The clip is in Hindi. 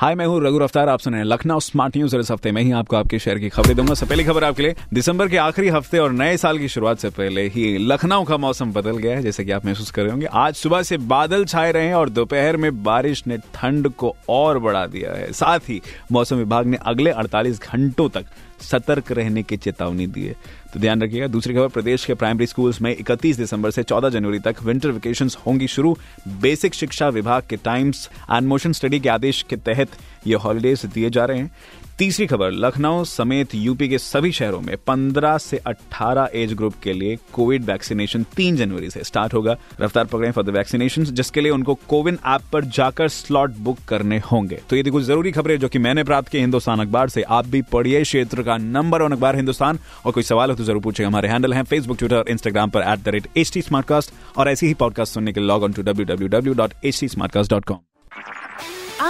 हाय मैं हूँ रघु अफ्तार आप सुन रहे हैं लखनऊ स्मार्ट न्यूज़ और इस हफ़्ते में ही आपको आपके शहर की खबरें दूँगा। सबसे पहली खबर आपके लिए। दिसंबर के आखिरी हफ़्ते और नए साल की शुरुआत से पहले ही लखनऊ का मौसम बदल गया है, जैसे कि आप महसूस कर रहे होंगे। आज सुबह से बादल छाए रहे हैं और दोपहर में बारिश ने ठंड को और बढ़ा दिया है। साथ ही मौसम विभाग ने अगले 48 घंटों तक सतर्क रहने की चेतावनी दी है। तो ध्यान रखिएगा, दूसरी खबर, प्रदेश के प्राइमरी स्कूल्स में 31 दिसंबर से 14 जनवरी तक विंटर वेकेशन होंगी शुरू। बेसिक शिक्षा विभाग के टाइम्स एंड मोशन स्टडी के आदेश के तहत ये हॉलीडेज दिए जा रहे हैं। तीसरी खबर, लखनऊ समेत यूपी के सभी शहरों में 15 से 18 एज ग्रुप के लिए कोविड वैक्सीनेशन 3 जनवरी से स्टार्ट होगा। रफ्तार पकड़े फॉर द वैक्सीनेशन जिसके लिए उनको कोविन ऐप पर जाकर स्लॉट बुक करने होंगे। तो ये थी कुछ ज़रूरी खबरें जो कि मैंने प्राप्त की हिंदुस्तान अखबार से। आप भी पढ़िए क्षेत्र का नंबर वन अखबार हिंदुस्तान। और कोई सवाल हो तो ज़रूर पूछे हमारे हैंडल है फेसबुक ट्विटर इंस्टाग्राम पर एट और ऐसी ही पॉडकास्ट सुनने के log on to W W W dot H T